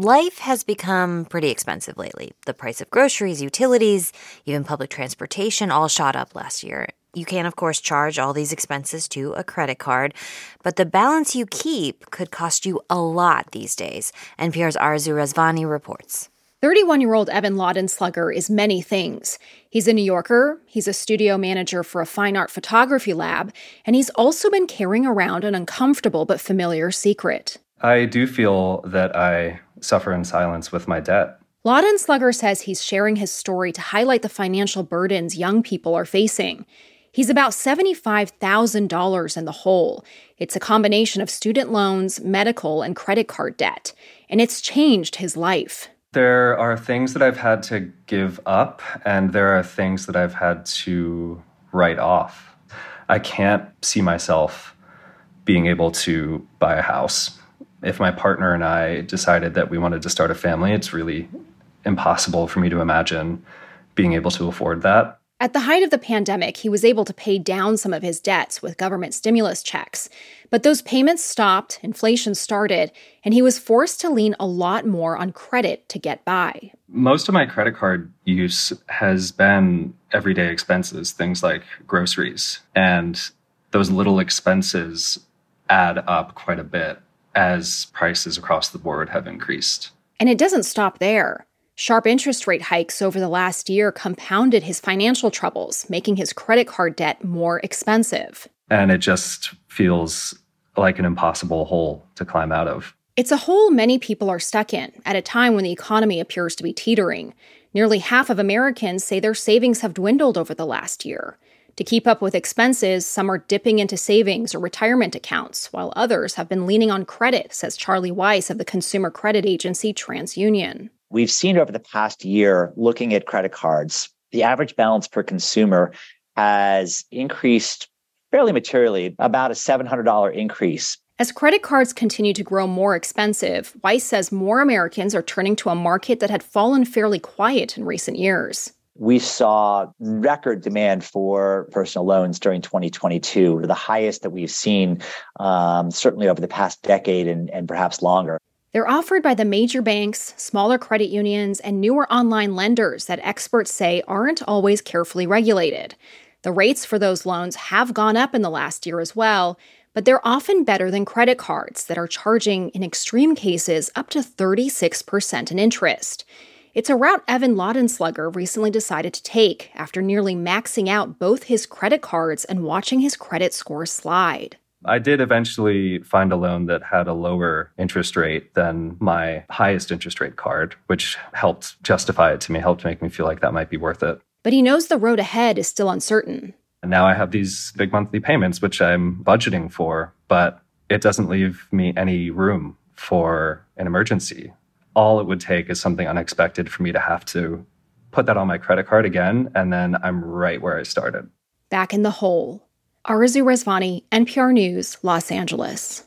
Life has become pretty expensive lately. The price of groceries, utilities, even public transportation all shot up last year. You can, of course, charge all these expenses to a credit card, but the balance you keep could cost you a lot these days. NPR's Arezou Rezvani reports. 31 year old Evan Laudenslager is many things. He's a New Yorker, he's a studio manager for a fine art photography lab, and he's also been carrying around an uncomfortable but familiar secret. I do feel that I suffer in silence with my debt. Laudenslager says he's sharing his story to highlight the financial burdens young people are facing. He's about $75,000 in the hole. It's a combination of student loans, medical, and credit card debt, and it's changed his life. There are things that I've had to give up, and there are things that I've had to write off. I can't see myself being able to buy a house. If my partner and I decided that we wanted to start a family, it's really impossible for me to imagine being able to afford that. At the height of the pandemic, he was able to pay down some of his debts with government stimulus checks. But those payments stopped, inflation started, and he was forced to lean a lot more on credit to get by. Most of my credit card use has been everyday expenses, things like groceries. And those little expenses add up quite a bit as prices across the board have increased. And it doesn't stop there. Sharp interest rate hikes over the last year compounded his financial troubles, making his credit card debt more expensive. And it just feels like an impossible hole to climb out of. It's a hole many people are stuck in at a time when the economy appears to be teetering. Nearly half of Americans say their savings have dwindled over the last year. To keep up with expenses, some are dipping into savings or retirement accounts, while others have been leaning on credit, says Charlie Wise of the consumer credit agency TransUnion. We've seen over the past year, looking at credit cards, the average balance per consumer has increased fairly materially, about a $700 increase. As credit cards continue to grow more expensive, Wise says more Americans are turning to a market that had fallen fairly quiet in recent years. We saw record demand for personal loans during 2022, the highest that we've seen um, certainly over the past decade and, and perhaps longer. They're offered by the major banks, smaller credit unions, and newer online lenders that experts say aren't always carefully regulated. The rates for those loans have gone up in the last year as well, but they're often better than credit cards that are charging, in extreme cases, up to 36% in interest. It's a route Evan Laudenslager recently decided to take after nearly maxing out both his credit cards and watching his credit score slide. I did eventually find a loan that had a lower interest rate than my highest interest rate card, which helped justify it to me, helped make me feel like that might be worth it. But he knows the road ahead is still uncertain. And now I have these big monthly payments, which I'm budgeting for, but it doesn't leave me any room for an emergency. All it would take is something unexpected for me to have to put that on my credit card again, and then I'm right where I started. Back in the hole. Arezou Rezvani, NPR News, Los Angeles.